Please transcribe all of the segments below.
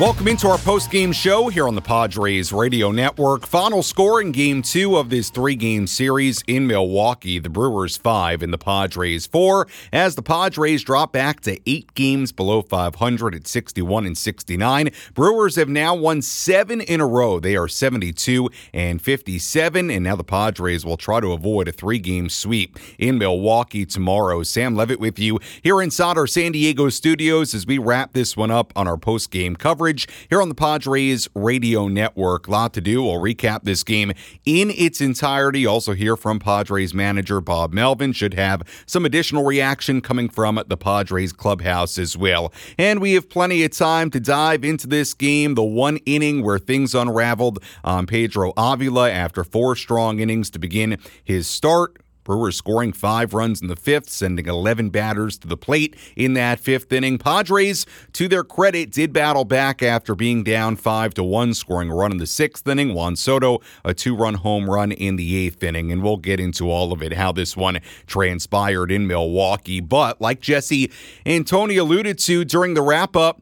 Welcome into our post-game show here on the Padres Radio Network. Final score in Game 2 of this three-game series in Milwaukee. The Brewers 5 and the Padres 4 as the Padres drop back to 8 games below 500 at 61 and 69. Brewers have now won 7 in a row. They are 72 and 57 and now the Padres will try to avoid a three-game sweep in Milwaukee tomorrow. Sam Levitt with you here inside our San Diego studios as we wrap this one up on our post-game coverage here on the Padres Radio Network. A lot to do. We'll recap this game in its entirety. Also, hear from Padres manager Bob Melvin. Should have some additional reaction coming from the Padres clubhouse as well. And we have plenty of time to dive into this game. The one inning where things unraveled on Pedro Avila after four strong innings to begin his start. Brewers scoring five runs in the fifth, sending 11 batters to the plate in that fifth inning. Padres, to their credit, did battle back after being down five to one, scoring a run in the sixth inning. Juan Soto, a two-run home run in the eighth inning, and we'll get into all of it, how this one transpired in Milwaukee. But like Jesse and Tony alluded to during the wrap-up.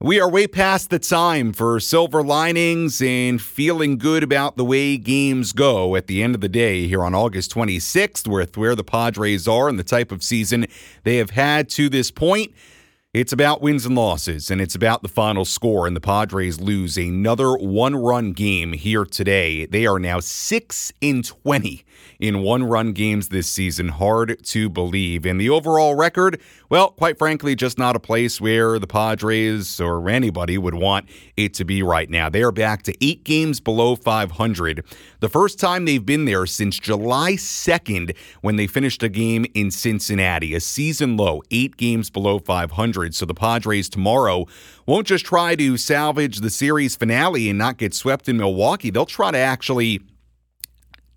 We are way past the time for silver linings and feeling good about the way games go at the end of the day here on August 26th, with where the Padres are and the type of season they have had to this point. It's about wins and losses, and it's about the final score. And the Padres lose another one run game here today. They are now 6 in 20 in one run games this season. Hard to believe. And the overall record, well, quite frankly, just not a place where the Padres or anybody would want it to be right now. They are back to eight games below 500. The first time they've been there since July 2nd when they finished a game in Cincinnati, a season low, eight games below 500. So the Padres tomorrow won't just try to salvage the series finale and not get swept in Milwaukee. They'll try to actually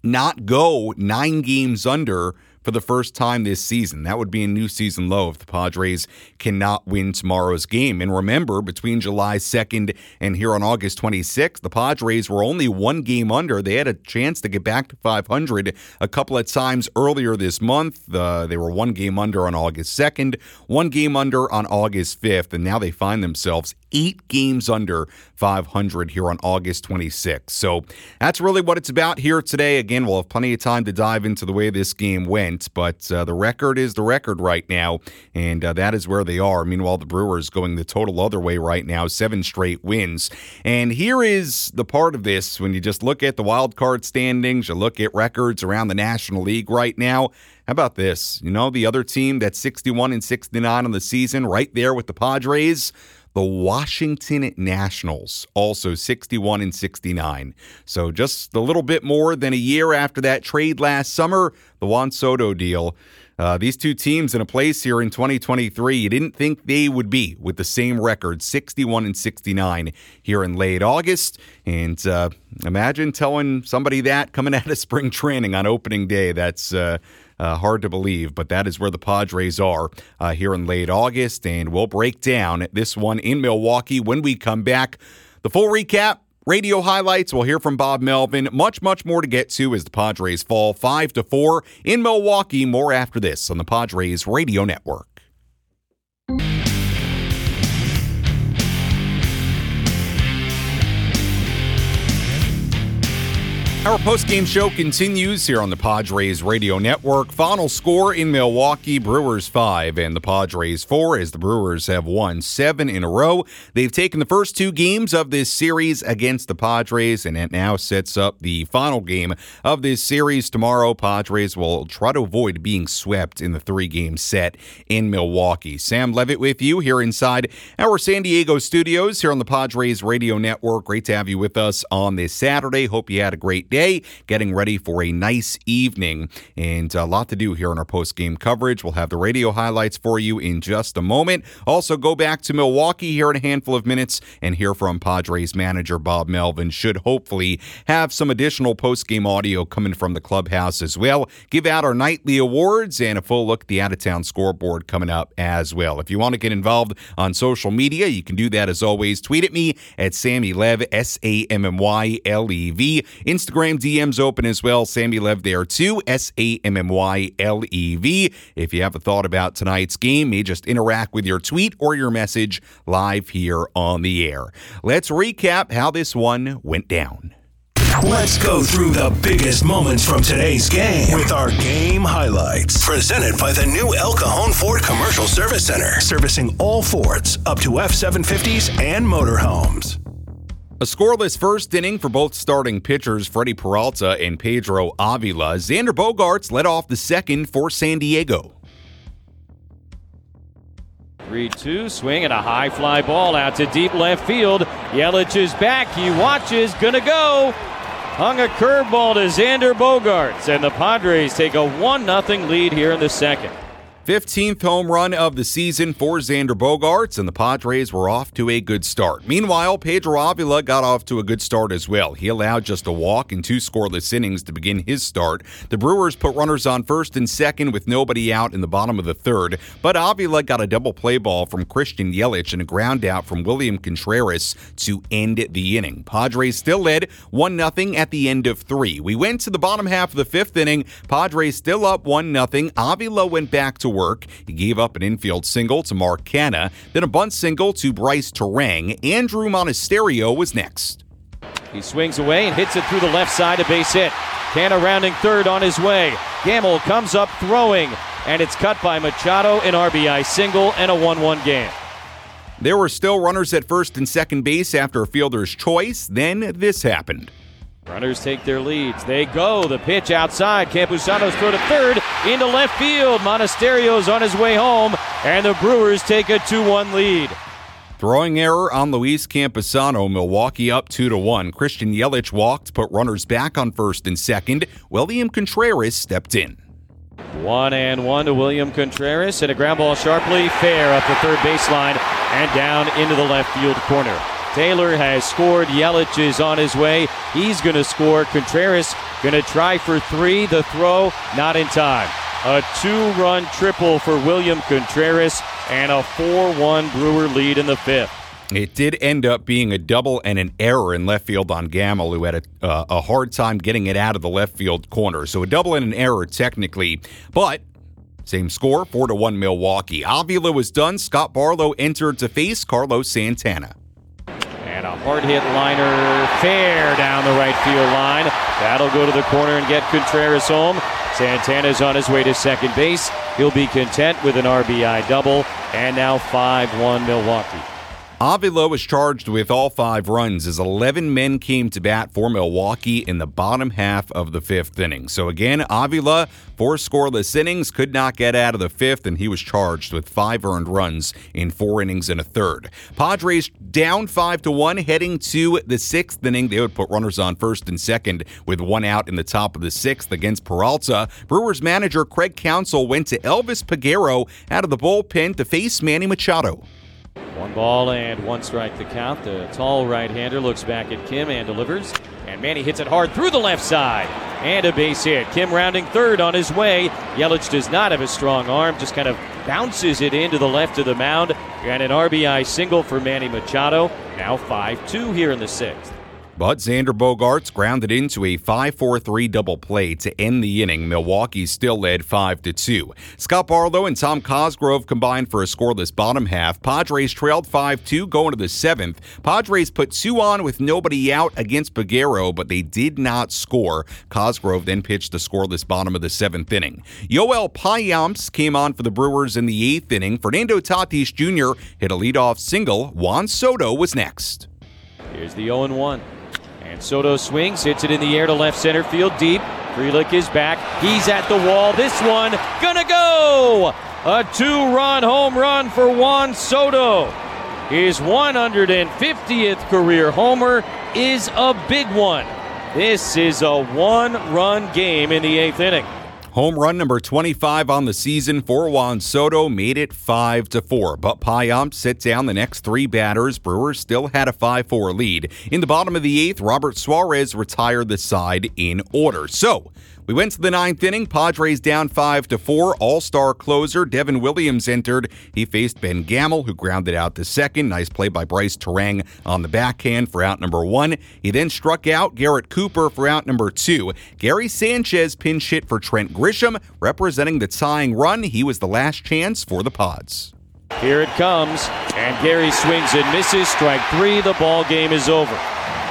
not go nine games under for the first time this season. That would be a new season low if the Padres cannot win tomorrow's game. And remember, between July 2nd and here on August 26th, the Padres were only one game under. They had a chance to get back to 500 a couple of times earlier this month. Uh, they were one game under on August 2nd, one game under on August 5th, and now they find themselves eight games under 500 here on August 26th. So that's really what it's about here today. Again, we'll have plenty of time to dive into the way this game went, but uh, the record is the record right now, and uh, that is where they are. Meanwhile, the Brewers going the total other way right now, seven straight wins. And here is the part of this when you just look at the wild card standings, you look at records around the National League right now. How about this? You know, the other team that's 61 and 69 on the season, right there with the Padres. The Washington Nationals, also 61 and 69. So just a little bit more than a year after that trade last summer, the Juan Soto deal. Uh, these two teams in a place here in 2023 you didn't think they would be with the same record 61 and 69 here in late august and uh, imagine telling somebody that coming out of spring training on opening day that's uh, uh, hard to believe, but that is where the Padres are uh, here in late August. And we'll break down this one in Milwaukee when we come back. The full recap radio highlights. We'll hear from Bob Melvin. Much, much more to get to as the Padres fall five to four in Milwaukee. More after this on the Padres Radio Network. Our post-game show continues here on the Padres Radio Network. Final score in Milwaukee: Brewers five and the Padres four. As the Brewers have won seven in a row, they've taken the first two games of this series against the Padres, and it now sets up the final game of this series tomorrow. Padres will try to avoid being swept in the three-game set in Milwaukee. Sam Levitt with you here inside our San Diego studios here on the Padres Radio Network. Great to have you with us on this Saturday. Hope you had a great day getting ready for a nice evening. And a lot to do here in our post game coverage. We'll have the radio highlights for you in just a moment. Also, go back to Milwaukee here in a handful of minutes and hear from Padres manager Bob Melvin. Should hopefully have some additional post game audio coming from the clubhouse as well. Give out our nightly awards and a full look at the out of town scoreboard coming up as well. If you want to get involved on social media, you can do that as always. Tweet at me at Sammy Lev, S A M M Y L E V. Instagram Instagram DMs open as well. Sammy Lev there too. S A M M Y L E V. If you have a thought about tonight's game, may just interact with your tweet or your message live here on the air. Let's recap how this one went down. Let's go through the biggest moments from today's game with our game highlights. Presented by the new El Cajon Ford Commercial Service Center, servicing all Fords up to F 750s and motorhomes. A scoreless first inning for both starting pitchers Freddie Peralta and Pedro Avila. Xander Bogaerts led off the second for San Diego. 3 2, swing and a high fly ball out to deep left field. Yelich is back. He watches, gonna go. Hung a curveball to Xander Bogaerts, and the Padres take a 1 0 lead here in the second. 15th home run of the season for Xander Bogaerts, and the Padres were off to a good start. Meanwhile, Pedro Avila got off to a good start as well. He allowed just a walk and two scoreless innings to begin his start. The Brewers put runners on first and second with nobody out in the bottom of the third, but Avila got a double play ball from Christian Yelich and a ground out from William Contreras to end the inning. Padres still led 1 0 at the end of three. We went to the bottom half of the fifth inning. Padres still up 1 0. Avila went back to work. He gave up an infield single to Mark Canha, then a bunt single to Brice Turang. Andrew Monasterio was next. He swings away and hits it through the left side, a base hit. Canha rounding third on his way. Gamel comes up throwing, and it's cut by Machado, an RBI single, and a 1 1 game. There were still runners at first and second base after a fielder's choice. Then this happened. Runners take their leads. They go. The pitch outside. Campusano's throw to third into left field. Monasterio's on his way home, and the Brewers take a 2 1 lead. Throwing error on Luis Campusano, Milwaukee up 2 to 1. Christian Yelich walked, put runners back on first and second. William Contreras stepped in. One and one to William Contreras, and a ground ball sharply fair up the third baseline and down into the left field corner. Taylor has scored. Yelich is on his way. He's going to score. Contreras going to try for three. The throw not in time. A two run triple for William Contreras and a 4 1 Brewer lead in the fifth. It did end up being a double and an error in left field on Gamel, who had a, uh, a hard time getting it out of the left field corner. So a double and an error technically, but same score, 4 to 1 Milwaukee. Avila was done. Scott Barlow entered to face Carlos Santana. Hard hit liner fair down the right field line. That'll go to the corner and get Contreras home. Santana's on his way to second base. He'll be content with an RBI double. And now 5 1 Milwaukee. Avila was charged with all five runs as 11 men came to bat for Milwaukee in the bottom half of the fifth inning. So again, Avila, four scoreless innings, could not get out of the fifth, and he was charged with five earned runs in four innings and a third. Padres down five to one, heading to the sixth inning. They would put runners on first and second with one out in the top of the sixth against Peralta. Brewers manager Craig Counsell went to Elvis Peguero out of the bullpen to face Manny Machado. One ball and one strike to count. The tall right hander looks back at Kim and delivers. And Manny hits it hard through the left side. And a base hit. Kim rounding third on his way. Yelich does not have a strong arm, just kind of bounces it into the left of the mound. And an RBI single for Manny Machado. Now 5 2 here in the sixth. But Xander Bogaerts grounded into a 5-4-3 double play to end the inning. Milwaukee still led 5-2. Scott Barlow and Tom Cosgrove combined for a scoreless bottom half. Padres trailed 5-2 going to the seventh. Padres put two on with nobody out against Peguero, but they did not score. Cosgrove then pitched the scoreless bottom of the seventh inning. Yoel Payamps came on for the Brewers in the eighth inning. Fernando Tatis Jr. hit a leadoff single. Juan Soto was next. Here's the 0 1. And Soto swings, hits it in the air to left center field deep. Frelick is back. He's at the wall. This one gonna go! A two run home run for Juan Soto. His 150th career homer is a big one. This is a one run game in the eighth inning. Home run number 25 on the season for Juan Soto made it 5 to 4. But Payamps sit down the next three batters. Brewers still had a 5 4 lead. In the bottom of the eighth, Robert Suarez retired the side in order. So, we went to the ninth inning. Padres down five to four. All-star closer Devin Williams entered. He faced Ben Gamel, who grounded out the second. Nice play by Brice Turang on the backhand for out number one. He then struck out Garrett Cooper for out number two. Gary Sanchez pinch hit for Trent Grisham, representing the tying run. He was the last chance for the Pods. Here it comes, and Gary swings and misses. Strike three. The ball game is over.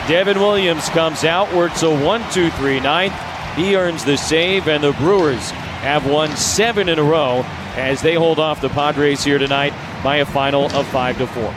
Devin Williams comes out. Works a one-two-three ninth. He earns the save, and the Brewers have won seven in a row as they hold off the Padres here tonight by a final of five to four.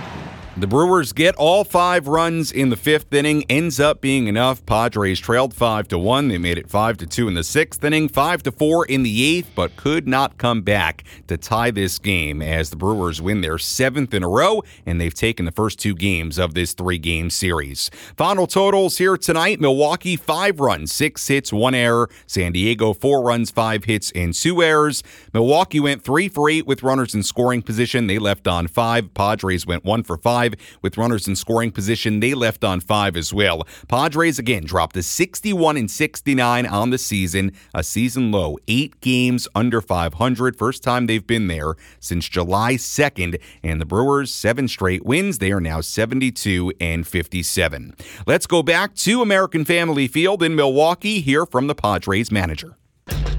The Brewers get all five runs in the fifth inning. Ends up being enough. Padres trailed five to one. They made it five to two in the sixth inning, five to four in the eighth, but could not come back to tie this game as the Brewers win their seventh in a row, and they've taken the first two games of this three-game series. Final totals here tonight: Milwaukee five runs, six hits, one error. San Diego four runs, five hits, and two errors. Milwaukee went three for eight with runners in scoring position. They left on five. Padres went one for five five with runners in scoring position. They left on five as well. Padres again dropped to 61 and 69 on the season, a season low, eight games under 500. First time they've been there since July 2nd. And the Brewers, seven straight wins. They are now 72 and 57. Let's go back to American Family Field in Milwaukee, here from the Padres manager.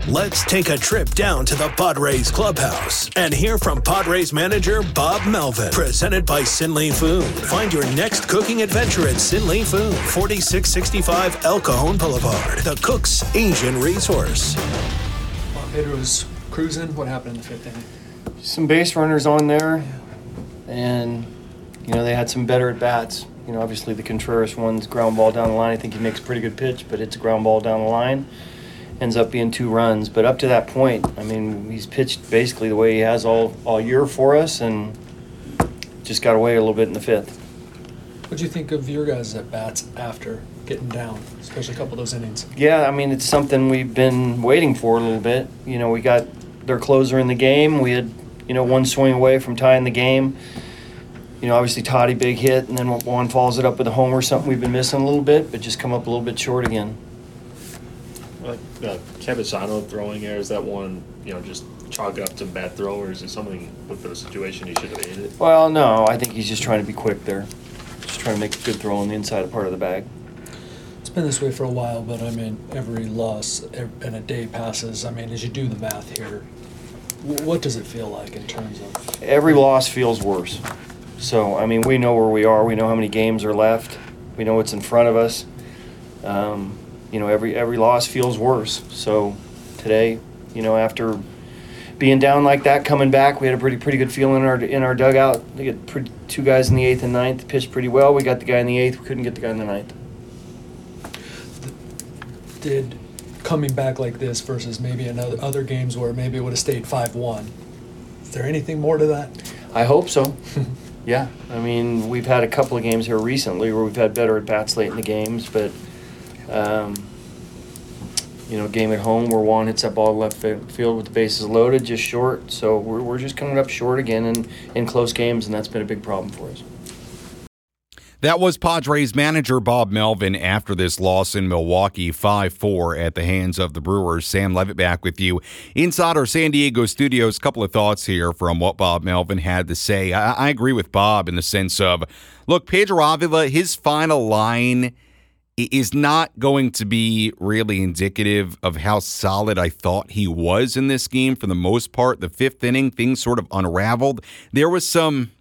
Let's take a trip down to the Padres clubhouse and hear from Padres manager Bob Melvin. Presented by Sinley Food. Find your next cooking adventure at Sinley Food, 4665 El Cajon Boulevard, the Cook's Asian resource. Bob Bader was cruising. What happened in the fifth inning? Some base runners on there, and you know they had some better at bats. You know, obviously the Contreras one's ground ball down the line. I think he makes a pretty good pitch, but it's a ground ball down the line ends up being two runs. But up to that point, I mean, he's pitched basically the way he has all, all year for us and just got away a little bit in the fifth. What do you think of your guys' at bats after getting down, especially a couple of those innings? Yeah, I mean, it's something we've been waiting for a little bit. You know, we got their closer in the game. We had, you know, one swing away from tying the game. You know, obviously Tatis big hit, and then Juan follows it up with a homer, something we've been missing a little bit, but just come up a little bit short again like uh, Campusano throwing errors, that one, you know, just chalk up to bad throw, or is something with the situation he should have made it? Well, no, I think he's just trying to be quick there. Just trying to make a good throw on the inside part of the bag. It's been this way for a while, but I mean, every loss and a day passes. I mean, as you do the math here, what does it feel like in terms of? Every loss feels worse. So, I mean, we know where we are. We know how many games are left. We know what's in front of us. Um, you know every every loss feels worse. So today, you know, after being down like that, coming back, we had a pretty pretty good feeling in our in our dugout. We got pretty, two guys in the eighth and ninth pitched pretty well. We got the guy in the eighth. We couldn't get the guy in the ninth. Did coming back like this versus maybe another other games where maybe it would have stayed five one. Is there anything more to that? I hope so. yeah, I mean we've had a couple of games here recently where we've had better at bats late in the games, but um, you know, game at home where Juan hits that ball left field with the bases loaded, just short. So we're, we're just coming up short again in, in close games, and that's been a big problem for us. That was Padres manager Bob Melvin after this loss in Milwaukee 5 4 at the hands of the Brewers. Sam Levitt back with you inside our San Diego studios. Couple of thoughts here from what Bob Melvin had to say. I, I agree with Bob in the sense of look, Pedro Avila, his final line is not going to be really indicative of how solid I thought he was in this game for the most part. The fifth inning, things sort of unraveled. There was some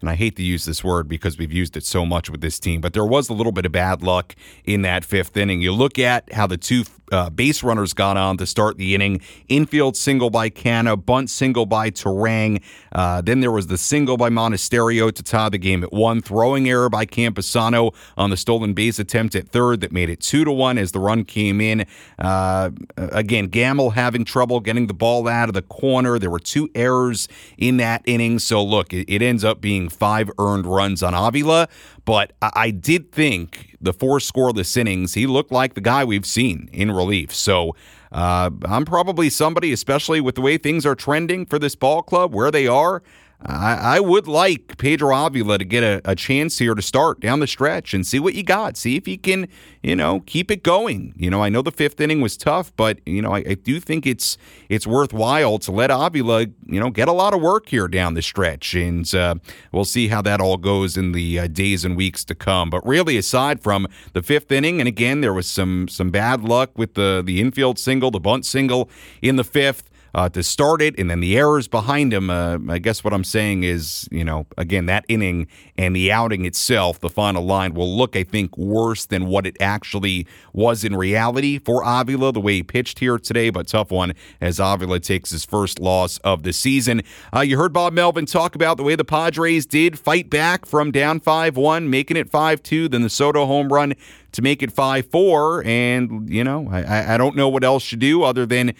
and I hate to use this word because we've used it so much with this team, but there was a little bit of bad luck in that fifth inning. You look at how the two uh, base runners got on to start the inning. Infield single by Canha, bunt single by Turang. Uh, then there was the single by Monasterio to tie the game at one. Throwing error by Campusano on the stolen base attempt at third that made it two to one as the run came in. Uh, again, Gamel having trouble getting the ball out of the corner. There were two errors in that inning. So look, it, it ends up being five earned runs on Avila. But I, I did think the four scoreless innings, he looked like the guy we've seen in relief. So uh, I'm probably somebody, especially with the way things are trending for this ball club, where they are. I, I would like Pedro Avila to get a, a, chance here to start down the stretch and see what you got. See if he can, you know, keep it going. You know, I know the fifth inning was tough, but you know, I, I do think it's it's worthwhile to let Avila, you know, get a lot of work here down the stretch, and uh, we'll see how that all goes in the uh, days and weeks to come. But really, aside from the fifth inning, and again, there was some some bad luck with the the infield single, the bunt single in the fifth uh, to start it, and then the errors behind him. Uh, I guess what I'm saying is, you know, again, that inning and the outing itself, the final line, will look, I think, worse than what it actually was in reality for Avila, the way he pitched here today, but tough one as Avila takes his first loss of the season. Uh, you heard Bob Melvin talk about the way the Padres did fight back from down 5 1, making it 5 2, then the Soto home run to make it 5 4. And, you know, I, I don't know what else you do other than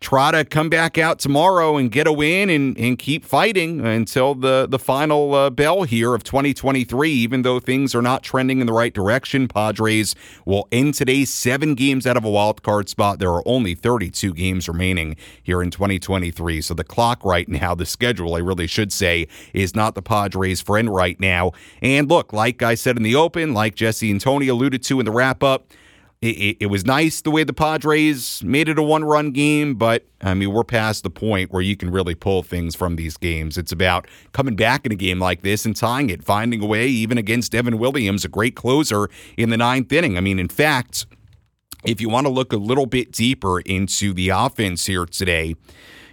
try to come back out tomorrow and get a win and, and keep fighting until the, the final uh, bell here of 2023. Even though things are not trending in the right direction, Padres will end today seven games out of a wild card spot. There are only 32 games remaining here in 2023. So the clock right now, the schedule, I really should say, is not the Padres' friend right now. And look, like I said in the open, like Jesse and Tony alluded to in the wrap up, it, it, it, was nice the way the Padres made it a one run game, but I mean, we're past the point where you can really pull things from these games. It's about coming back in a game like this and tying it, finding a way, even against Devin Williams, a great closer in the ninth inning. I mean, in fact, if you want to look a little bit deeper into the offense here today,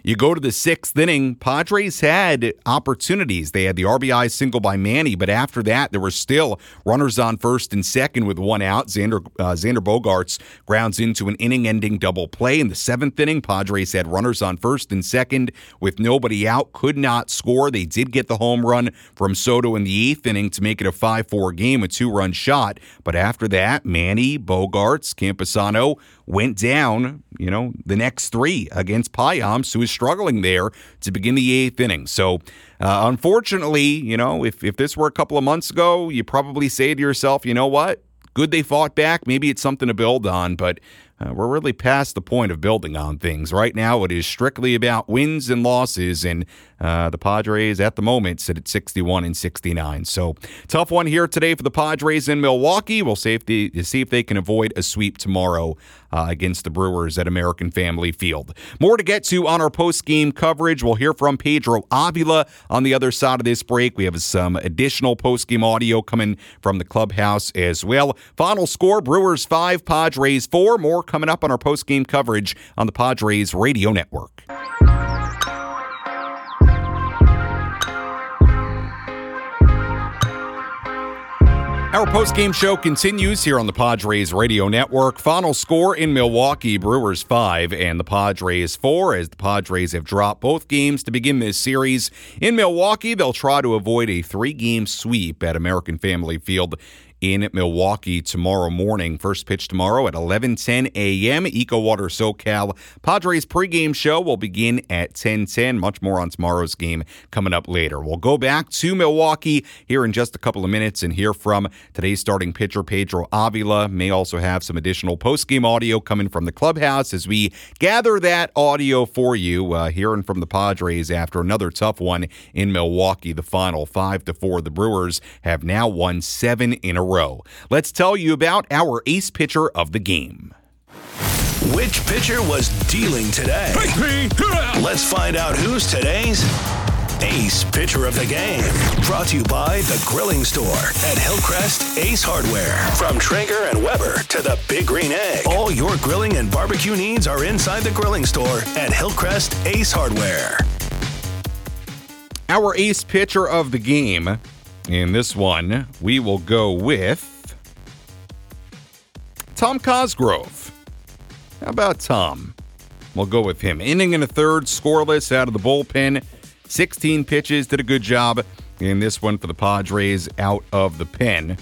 you go to the sixth inning, Padres had opportunities. They had the RBI single by Manny, but after that, there were still runners on first and second with one out. Xander, uh, Xander Bogaerts grounds into an inning ending double play. In the seventh inning, Padres had runners on first and second with nobody out, could not score. They did get the home run from Soto in the eighth inning to make it a 5 4 game, a two run shot. But after that, Manny, Bogaerts, Campusano went down, you know, the next three against Payamps, who is struggling there to begin the eighth inning. So, uh, unfortunately, you know, if, if this were a couple of months ago, you probably say to yourself, you know what? Good they fought back. Maybe it's something to build on, but uh, we're really past the point of building on things. Right now, it is strictly about wins and losses, and uh, the Padres at the moment sit at 61 and 69. So tough one here today for the Padres in Milwaukee. We'll see if they, see if they can avoid a sweep tomorrow uh, against the Brewers at American Family Field. More to get to on our post game coverage. We'll hear from Pedro Avila on the other side of this break. We have some additional post game audio coming from the clubhouse as well. Final score Brewers 5, Padres 4. More coming up on our post game coverage on the Padres Radio Network. Our post-game show continues here on the Padres Radio Network. Final score in Milwaukee: Brewers five and the Padres four. As the Padres have dropped both games to begin this series in Milwaukee, they'll try to avoid a three-game sweep at American Family Field in Milwaukee tomorrow morning. First pitch tomorrow at 11:10 a.m. EcoWater SoCal Padres pregame show will begin at 10:10. Much more on tomorrow's game coming up later. We'll go back to Milwaukee here in just a couple of minutes and hear from today's starting pitcher Pedro Avila. May also have some additional postgame audio coming from the clubhouse as we gather that audio for you. Uh, hearing from the Padres after another tough one in Milwaukee. The final five to four. The Brewers have now won seven in a row row. Let's tell you about our ace pitcher of the game. Which pitcher was dealing today? Let's find out who's today's Ace Pitcher of the Game. Brought to you by The Grilling Store at Hillcrest Ace Hardware. From Traeger and Weber to the Big Green Egg, all your grilling and barbecue needs are inside The Grilling Store at Hillcrest Ace Hardware. Our ace pitcher of the game. In this one, we will go with Tom Cosgrove. How about Tom? We'll go with him. Inning in a third, scoreless out of the bullpen. 16 pitches, did a good job in this one for the Padres out of the pen.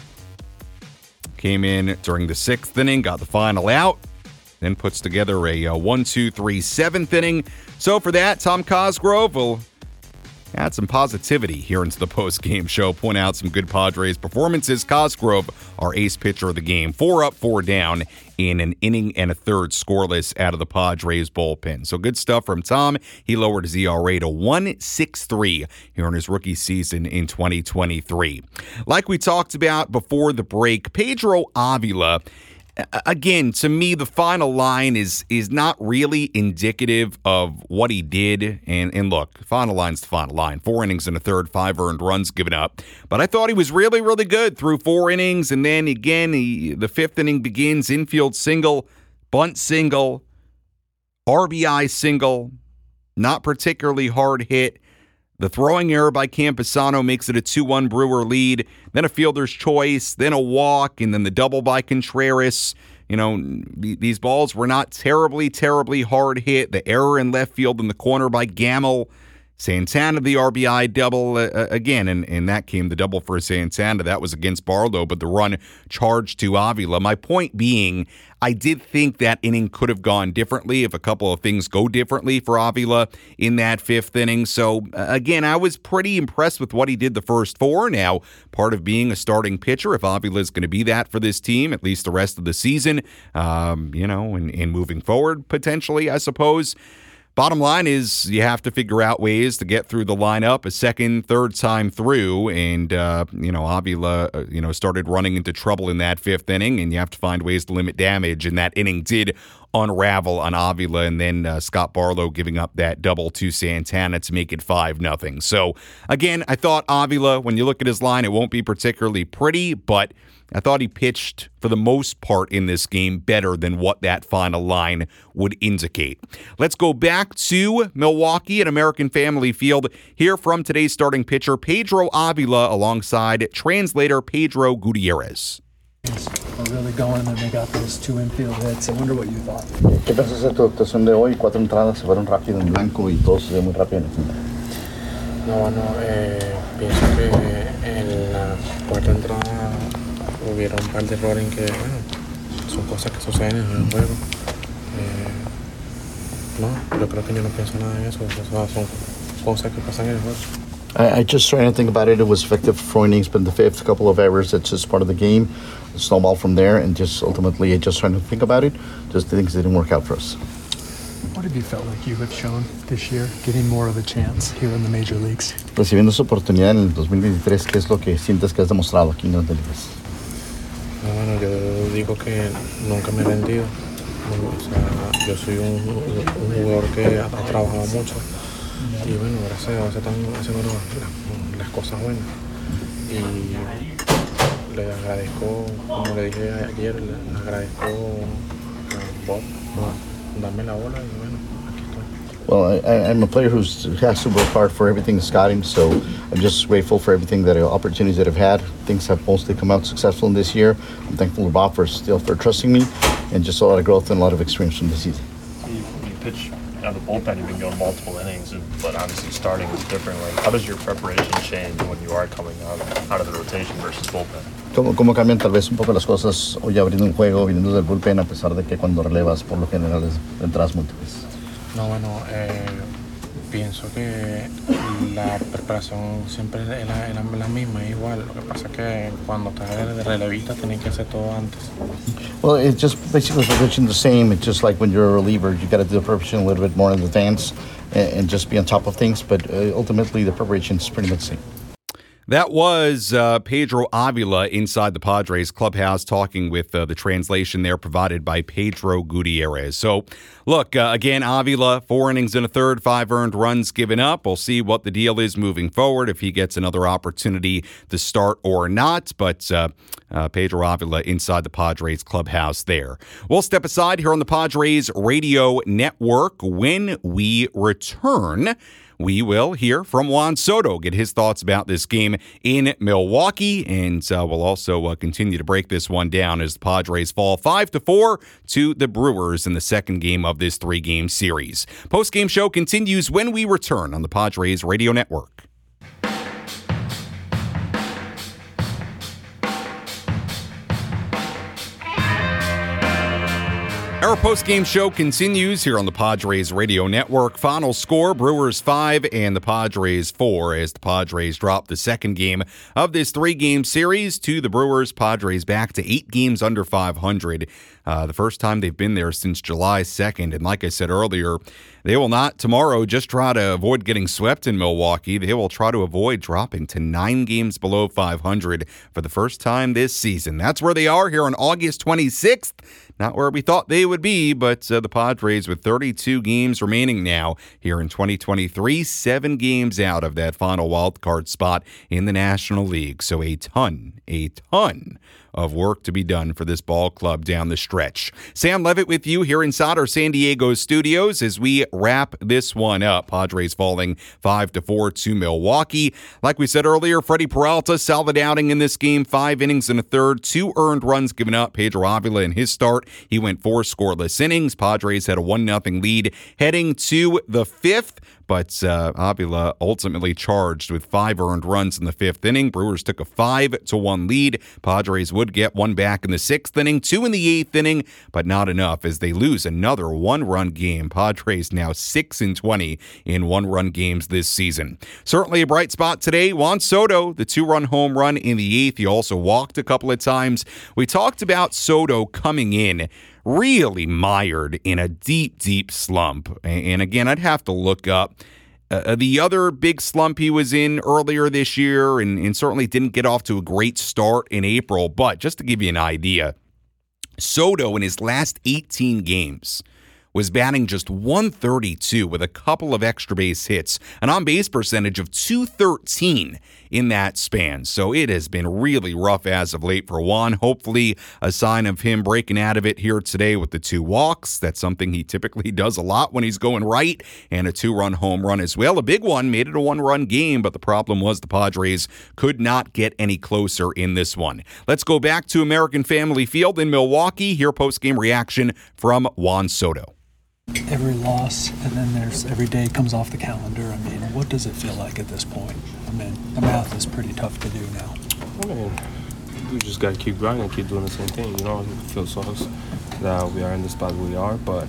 Came in during the sixth inning, got the final out, then puts together a, a one, two, three, seventh inning. So for that, Tom Cosgrove will add some positivity here into the post game show, point out some good Padres performances. Cosgrove, our ace pitcher of the game, four up, four down in an inning and a third scoreless out of the Padres bullpen. So good stuff from Tom. He lowered his ERA to 163 here in his rookie season in 2023. Like we talked about before the break, Pedro Avila again, to me, the final line is is not really indicative of what he did. And and look, final line's the final line. Four innings and a third, five earned runs given up. But I thought he was really, really good through four innings, and then again, he, the fifth inning begins infield single, bunt single, RBI single, not particularly hard hit. The throwing error by Campusano makes it a 2 1 Brewer lead, then a fielder's choice, then a walk, and then the double by Contreras. You know, these balls were not terribly, terribly hard hit. The error in left field in the corner by Gamel. Santana, the RBI double uh, uh, again, and, and that came the double for Santana. That was against Barlow, but the run charged to Avila. My point being, I did think that inning could have gone differently if a couple of things go differently for Avila in that fifth inning. So, uh, again, I was pretty impressed with what he did the first four. Now, part of being a starting pitcher, if Avila is going to be that for this team, at least the rest of the season, um, you know, and, and moving forward, potentially, I suppose. Bottom line is you have to figure out ways to get through the lineup a second, third time through, and uh, you know Avila, uh, you know, started running into trouble in that fifth inning, and you have to find ways to limit damage. And that inning did unravel on Avila, and then uh, Scott Barlow giving up that double to Santana to make it five nothing. So again, I thought Avila, when you look at his line, it won't be particularly pretty, but I thought he pitched, for the most part in this game, better than what that final line would indicate. Let's go back to Milwaukee at American Family Field. Here from today's starting pitcher, Pedro Avila, alongside translator Pedro Gutierrez. We're really going, and they got those two infield hits. I wonder what you thought. ¿Qué piensas de tu actuación de hoy? Cuatro entradas se fueron rápido en blanco y todos se muy rápido en el final. No, bueno, eh, pienso que en la cuarta entrada hubieron un par de errores en que, bueno, son cosas que suceden en el juego. Eh, no, yo creo que yo no pienso nada en eso, o sea, son cosas que pasan en el juego. I, I just trying to think about it. It was effective four innings, but the fifth couple of errors. That's just part of the game. Snowball from there, and just ultimately, just trying to think about it. Just things didn't work out for us. What have you felt like you have shown this year, getting more of a chance here in the major leagues? Recibiendo su oportunidad en el 2023, ¿qué es lo que sientes que has demostrado aquí en las ligas? No, bueno, yo digo que nunca me he rendido. O sea, yo soy un, jugador que ha, trabajado mucho y bueno, gracias a Dios están haciendo las, las cosas buenas. Y le agradezco, como le dije ayer, le agradezco a Bob darme la bola y bueno. Well, I, I'm a player who's, who has to work hard for everything that's got him, so I'm just grateful for everything that uh, opportunities that I've had. Things have mostly come out successful in this year. I'm thankful to Bob for still for trusting me, and just a lot of growth and a lot of experience from this season. You, you pitch out of the bullpen, you've been going multiple innings, and, but obviously starting is different. Like, how does your preparation change when you are coming out of, out of the rotation versus bullpen? ¿Cómo, ¿Cómo cambian tal vez un poco las cosas hoy abriendo un juego, viniendo del bullpen, a pesar de que cuando relevas por lo general es entradas múltiples? No, bueno, eh, pienso que la preparación siempre es la, es la, misma, es igual. Lo que pasa es que cuando estás de relevista tienes que hacer todo antes. Well, it's just basically preparation the same. It's just like when you're a reliever, you got to do the preparation a little bit more in advance and, and just be on top of things. But uh, ultimately, the preparation is pretty much the same. That was uh, Pedro Avila inside the Padres clubhouse talking with uh, the translation there provided by Pedro Gutierrez. So, look, uh, again, Avila, four innings and a third, five earned runs given up. We'll see what the deal is moving forward, if he gets another opportunity to start or not. But uh, uh, Pedro Avila inside the Padres clubhouse there. We'll step aside here on the Padres radio network when we return we will hear from Juan Soto, get his thoughts about this game in Milwaukee, and uh, we'll also uh, continue to break this one down as the Padres fall five to four to the Brewers in the second game of this three-game series. Post game show continues when we return on the Padres Radio Network. Our post-game show continues here on the Padres Radio Network. Final score, Brewers 5 and the Padres 4 as the Padres drop the second game of this three-game series to the Brewers. Padres back to eight games under 500. Uh, the first time they've been there since July 2nd. And like I said earlier, they will not tomorrow just try to avoid getting swept in Milwaukee. They will try to avoid dropping to nine games below 500 for the first time this season. That's where they are here on August 26th. Not where we thought they would be, but uh, the Padres with 32 games remaining now here in 2023, seven games out of that final wild card spot in the National League. So a ton, a ton of work to be done for this ball club down the stretch. Sam Levitt with you here inside our San Diego studios as we wrap this one up. Padres falling 5 to 4 to Milwaukee. Like we said earlier, Freddie Peralta solid outing in this game, 5 innings and a third, two earned runs given up. Pedro Avila in his start, he went four scoreless innings. Padres had a 1 0 lead heading to the 5th but uh, Avila ultimately charged with five earned runs in the fifth inning. Brewers took a five to one lead. Padres would get one back in the sixth inning, two in the eighth inning, but not enough as they lose another one-run game. Padres now six and twenty in one-run games this season. Certainly a bright spot today. Juan Soto, the two-run home run in the eighth. He also walked a couple of times. We talked about Soto coming in really mired in a deep, deep slump. And again, I'd have to look up. Uh, the other big slump he was in earlier this year, and, and certainly didn't get off to a great start in April. But just to give you an idea, Soto in his last 18 games was batting just 132 with a couple of extra base hits, an on base percentage of 213 in that span. So it has been really rough as of late for Juan. Hopefully, a sign of him breaking out of it here today with the two walks. That's something he typically does a lot when he's going right, and a two run home run as well. A big one, made it a one run game, but the problem was the Padres could not get any closer in this one. Let's go back to American Family Field in Milwaukee. Here, post game reaction from Juan Soto every loss and then there's every day comes off the calendar. I mean, what does it feel like at this point? I mean, the math is pretty tough to do now. I mean, we just got to keep grinding, keep doing the same thing. You know, it feels sucks that we are in the spot we are, but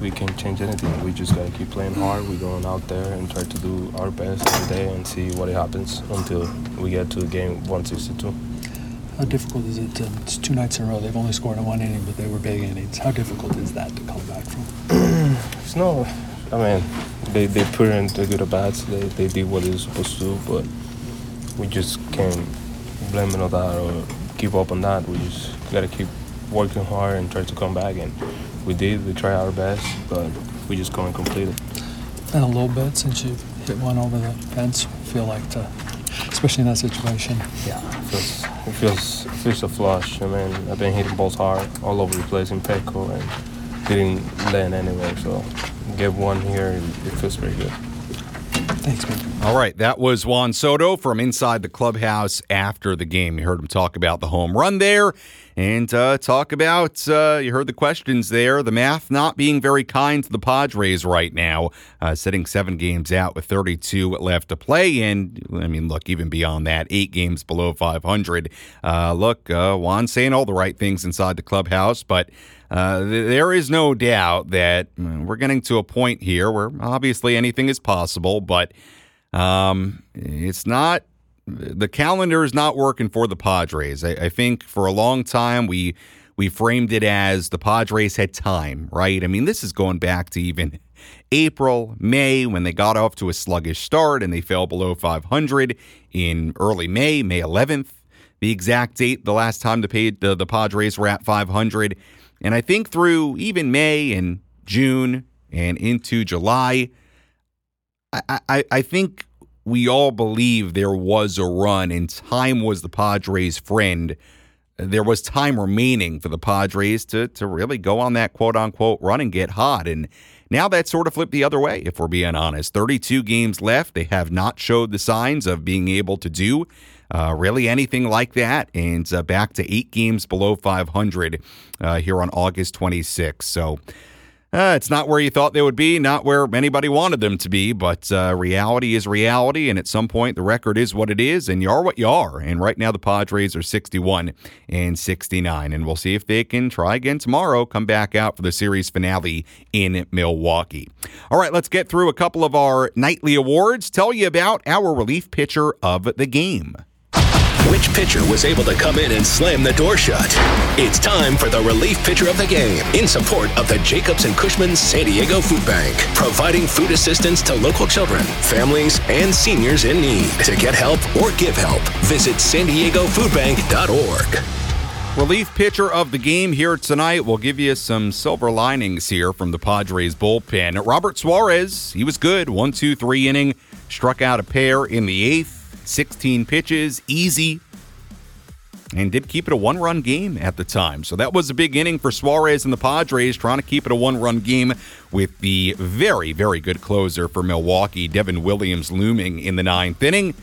we can't change anything. We just got to keep playing hard. We're going out there and try to do our best every day and see what happens until we get to game 162. How difficult is it? To, it's two nights in a row. They've only scored in one inning, but they were big innings. How difficult is that to come back from? it's no. I mean, they they put in the good at bats. They they did what they were supposed to do, but we just can't blame it on that or give up on that. We just gotta keep working hard and try to come back. And we did. We tried our best, but we just couldn't complete it. And a little bit since you hit one over the fence. Feel like to especially in that situation. Yeah, it feels it feels, it feels a flush. I mean, I've been hitting balls hard all over the place in Petco and didn't land anywhere. So get one here, it feels pretty good. Thanks, man. All right, that was Juan Soto from inside the clubhouse after the game. You heard him talk about the home run there and uh, talk about, uh, you heard the questions there, the math not being very kind to the Padres right now, uh, sitting seven games out with 32 left to play. And, I mean, look, even beyond that, eight games below 500. Uh, look, uh, Juan saying all the right things inside the clubhouse, but uh, there is no doubt that mm, we're getting to a point here where obviously anything is possible, but um, it's not. The calendar is not working for the Padres. I, I think for a long time we we framed it as the Padres had time, right? I mean, this is going back to even April, May, when they got off to a sluggish start and they fell below 500 in early May, May 11th, the exact date, the last time the, the, the Padres were at 500. And I think through even May and June and into July, I, I, I think we all believe there was a run and time was the Padres' friend. There was time remaining for the Padres to, to really go on that quote unquote run and get hot. And now that sort of flipped the other way, if we're being honest. 32 games left. They have not showed the signs of being able to do uh, really anything like that. And uh, back to eight games below 500 uh, here on August 26th. So uh, it's not where you thought they would be, not where anybody wanted them to be, but uh, reality is reality. And at some point, the record is what it is, and you are what you are. And right now, the Padres are 61 and 69. And we'll see if they can try again tomorrow, come back out for the series finale in Milwaukee. All right, let's get through a couple of our nightly awards, tell you about our relief pitcher of the game. Which pitcher was able to come in and slam the door shut? It's time for the relief pitcher of the game in support of the Jacobs and Cushman San Diego Food Bank, providing food assistance to local children, families, and seniors in need. To get help or give help, visit san diego foodbank.org. Relief pitcher of the game here tonight. We'll give you some silver linings here from the Padres bullpen. Robert Suarez, he was good. One, two, three inning, struck out a pair in the eighth. 16 pitches, easy, and did keep it a one run game at the time. So that was a big inning for Suarez and the Padres, trying to keep it a one run game with the very, very good closer for Milwaukee, Devin Williams, looming in the ninth inning.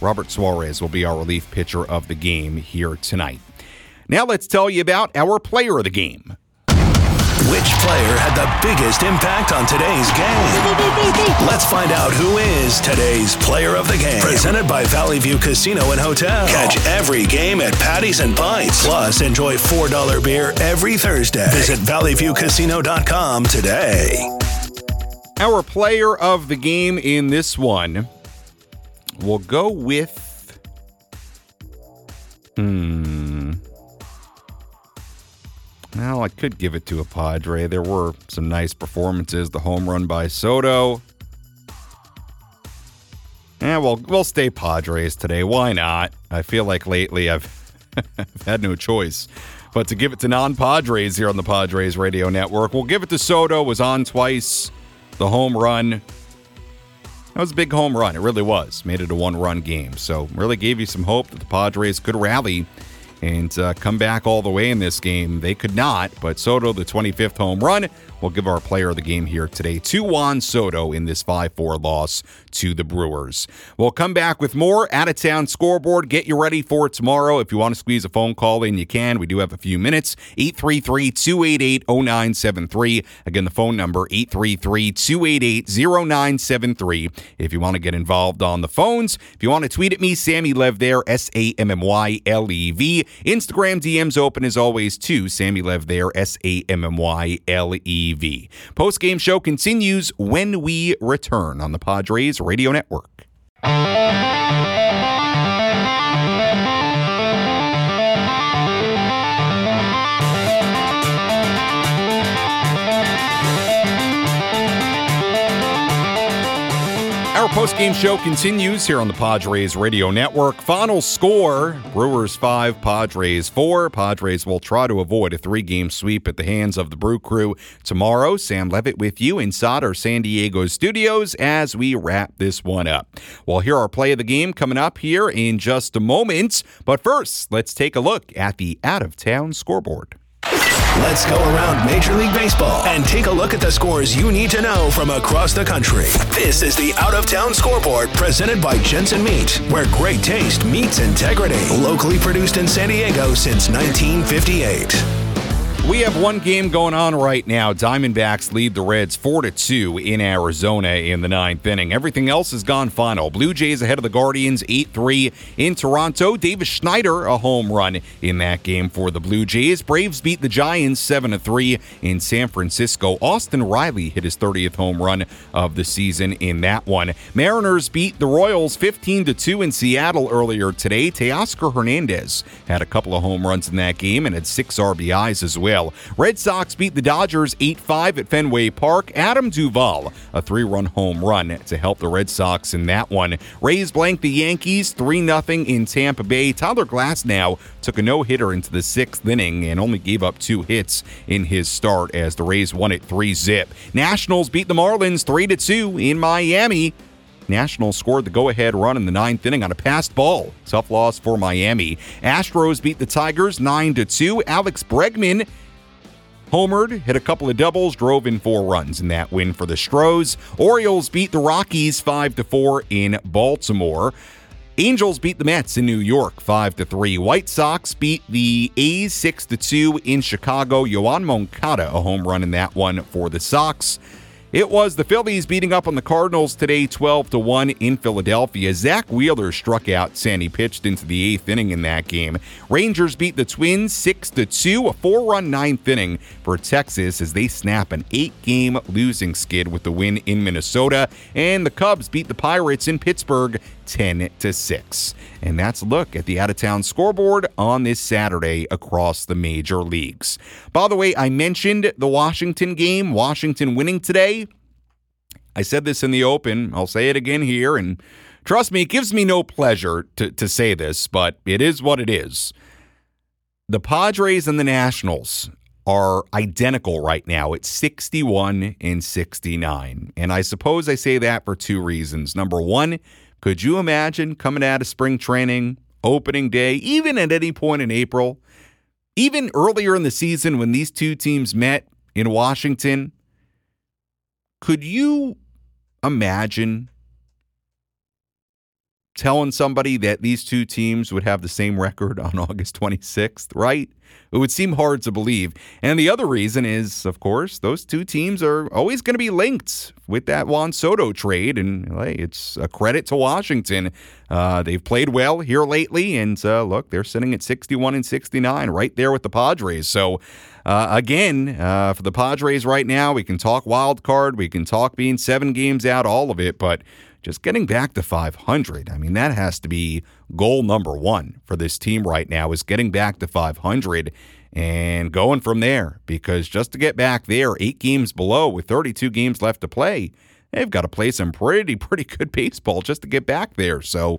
Robert Suarez will be our relief pitcher of the game here tonight. Now let's tell you about our player of the game. Which player had the biggest impact on today's game? Let's find out who is today's player of the game. Presented by Valley View Casino and Hotel. Catch every game at Patties and Pints. Plus, enjoy $4 beer every Thursday. Visit valleyviewcasino.com today. Our player of the game in this one will go with. Hmm. Well, I could give it to a Padre. There were some nice performances. The home run by Soto. Yeah, well, we'll stay Padres today. Why not? I feel like lately I've, I've had no choice but to give it to non-Padres here on the Padres Radio Network. We'll give it to Soto. Was on twice. The home run. That was a big home run. It really was. Made it a one-run game. So really gave you some hope that the Padres could rally and uh, come back all the way in this game. They could not, but Soto, the 25th home run, will give our player of the game here today to Juan Soto in this 5 4 loss to the Brewers. We'll come back with more out of town scoreboard. Get you ready for tomorrow. If you want to squeeze a phone call in, you can. We do have a few minutes. 833 288 0973. Again, the phone number 833 288 0973. If you want to get involved on the phones, if you want to tweet at me, Sammy Lev there, S A M M Y L E V. Instagram DMs open as always too. Sammy Lev there, S A M M Y L E V. Post game show continues when we return on the Padres Radio Network. Our post-game show continues here on the Padres Radio Network. Final score, Brewers 5, Padres 4. Padres will try to avoid a three-game sweep at the hands of the Brew Crew tomorrow. Sam Levitt with you inside our San Diego studios as we wrap this one up. We'll hear our play of the game coming up here in just a moment. But first, let's take a look at the out-of-town scoreboard. Let's go around Major League Baseball and take a look at the scores you need to know from across the country. This is the Out of Town Scoreboard presented by Jensen Meat, where great taste meets integrity. Locally produced in San Diego since 1958. We have one game going on right now. Diamondbacks lead the Reds 4 to 2 in Arizona in the ninth inning. Everything else has gone final. Blue Jays ahead of the Guardians 8 3 in Toronto. Davis Schneider, a home run in that game for the Blue Jays. Braves beat the Giants 7 3 in San Francisco. Austin Riley hit his 30th home run of the season in that one. Mariners beat the Royals 15 2 in Seattle earlier today. Teoscar Hernandez had a couple of home runs in that game and had six RBIs as well. Red Sox beat the Dodgers 8 5 at Fenway Park. Adam Duvall, a three run home run to help the Red Sox in that one. Rays blank the Yankees 3 0 in Tampa Bay. Tyler Glasnow took a no hitter into the sixth inning and only gave up two hits in his start as the Rays won it 3 zip. Nationals beat the Marlins 3 2 in Miami. Nationals scored the go ahead run in the ninth inning on a passed ball. Tough loss for Miami. Astros beat the Tigers 9 2. Alex Bregman homered, hit a couple of doubles, drove in four runs in that win for the Stros. Orioles beat the Rockies 5 to 4 in Baltimore. Angels beat the Mets in New York 5 to 3. White Sox beat the A's 6 to 2 in Chicago. Yoan Moncada a home run in that one for the Sox. It was the Phillies beating up on the Cardinals today 12 to 1 in Philadelphia. Zack Wheeler struck out Sandy pitched into the 8th inning in that game. Rangers beat the Twins 6 to 2, a 4-run ninth inning for Texas as they snap an 8-game losing skid with the win in Minnesota, and the Cubs beat the Pirates in Pittsburgh 10 to 6. And that's a look at the out of town scoreboard on this Saturday across the major leagues. By the way, I mentioned the Washington game, Washington winning today. I said this in the open. I'll say it again here. And trust me, it gives me no pleasure to, to say this, but it is what it is. The Padres and the Nationals are identical right now. It's 61 and 69. And I suppose I say that for two reasons. Number one, could you imagine coming out of spring training, opening day, even at any point in April, even earlier in the season when these two teams met in Washington? Could you imagine telling somebody that these two teams would have the same record on August 26th, right? It would seem hard to believe. And the other reason is, of course, those two teams are always going to be linked with that Juan Soto trade. And hey, it's a credit to Washington. Uh, they've played well here lately. And uh, look, they're sitting at 61 and 69, right there with the Padres. So, uh, again, uh, for the Padres right now, we can talk wild card, we can talk being seven games out, all of it. But just getting back to 500. I mean, that has to be goal number one for this team right now is getting back to 500 and going from there because just to get back there, eight games below with 32 games left to play, they've got to play some pretty, pretty good baseball just to get back there. So,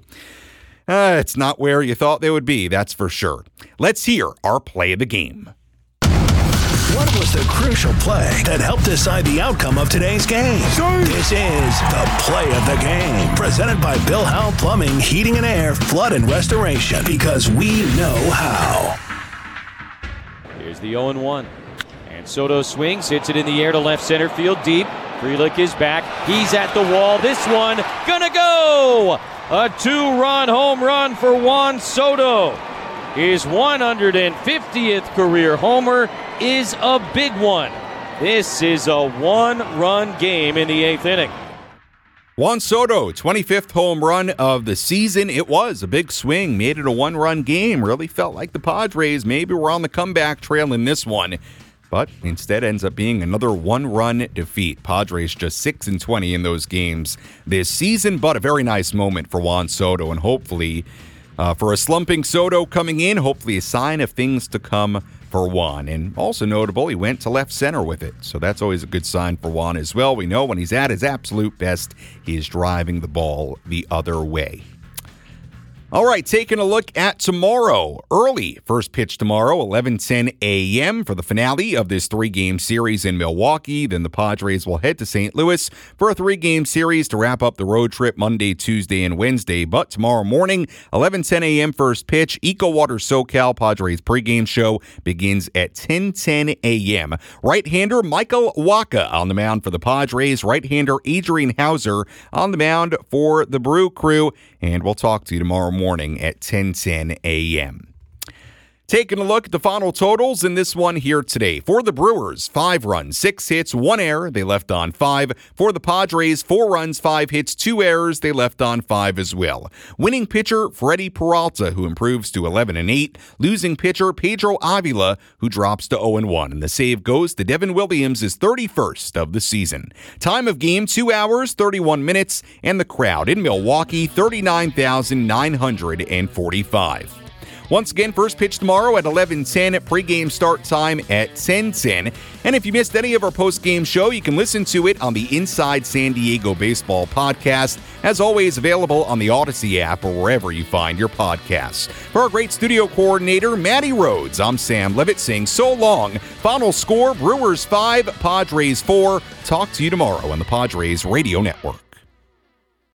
uh, it's not where you thought they would be, that's for sure. Let's hear our play of the game. What was the crucial play that helped decide the outcome of today's game? This is the play of the game, presented by Bill Howe Plumbing, Heating and Air, Flood and Restoration, because we know how. Here's the 0 1. And Soto swings, hits it in the air to left center field deep. Frelick is back. He's at the wall. This one gonna go! A two run home run for Juan Soto. His 150th career homer is a big one. This is a one run game in the eighth inning. Juan Soto, 25th home run of the season. It was a big swing, made it a one run game. Really felt like the Padres maybe were on the comeback trail in this one, but instead ends up being another one run defeat. Padres just 6 and 20 in those games this season, but a very nice moment for Juan Soto, and hopefully uh, for a slumping Soto coming in, hopefully a sign of things to come for Juan. And also notable, he went to left center with it. So that's always a good sign for Juan as well. We know when he's at his absolute best, he is driving the ball the other way. All right, taking a look at tomorrow. Early first pitch tomorrow, 11:10 a.m. for the finale of this three-game series in Milwaukee. Then the Padres will head to St. Louis for a three-game series to wrap up the road trip Monday, Tuesday, and Wednesday. But tomorrow morning, 11:10 a.m. first pitch. EcoWater SoCal Padres pregame show begins at 10:10 a.m. Right-hander Michael Wacha on the mound for the Padres. Right-hander Adrian Houser on the mound for the Brew Crew. And we'll talk to you tomorrow morning at 10:10 a.m. Taking a look at the final totals in this one here today. For the Brewers, five runs, six hits, one error. They left on five. For the Padres, four runs, five hits, two errors. They left on five as well. Winning pitcher, Freddy Peralta, who improves to 11 and 8. Losing pitcher, Pedro Avila, who drops to 0 and 1. And the save goes to Devin Williams, his 31st of the season. Time of game, two hours, 31 minutes. And the crowd in Milwaukee, 39,945. Once again, first pitch tomorrow at 11:10. Pregame start time at 10:10. And if you missed any of our postgame show, you can listen to it on the Inside San Diego Baseball podcast. As always, available on the Audacy app or wherever you find your podcasts. For our great studio coordinator, Maddie Rhodes, I'm Sam Levitt saying so long. Final score: Brewers five, Padres four. Talk to you tomorrow on the Padres Radio Network.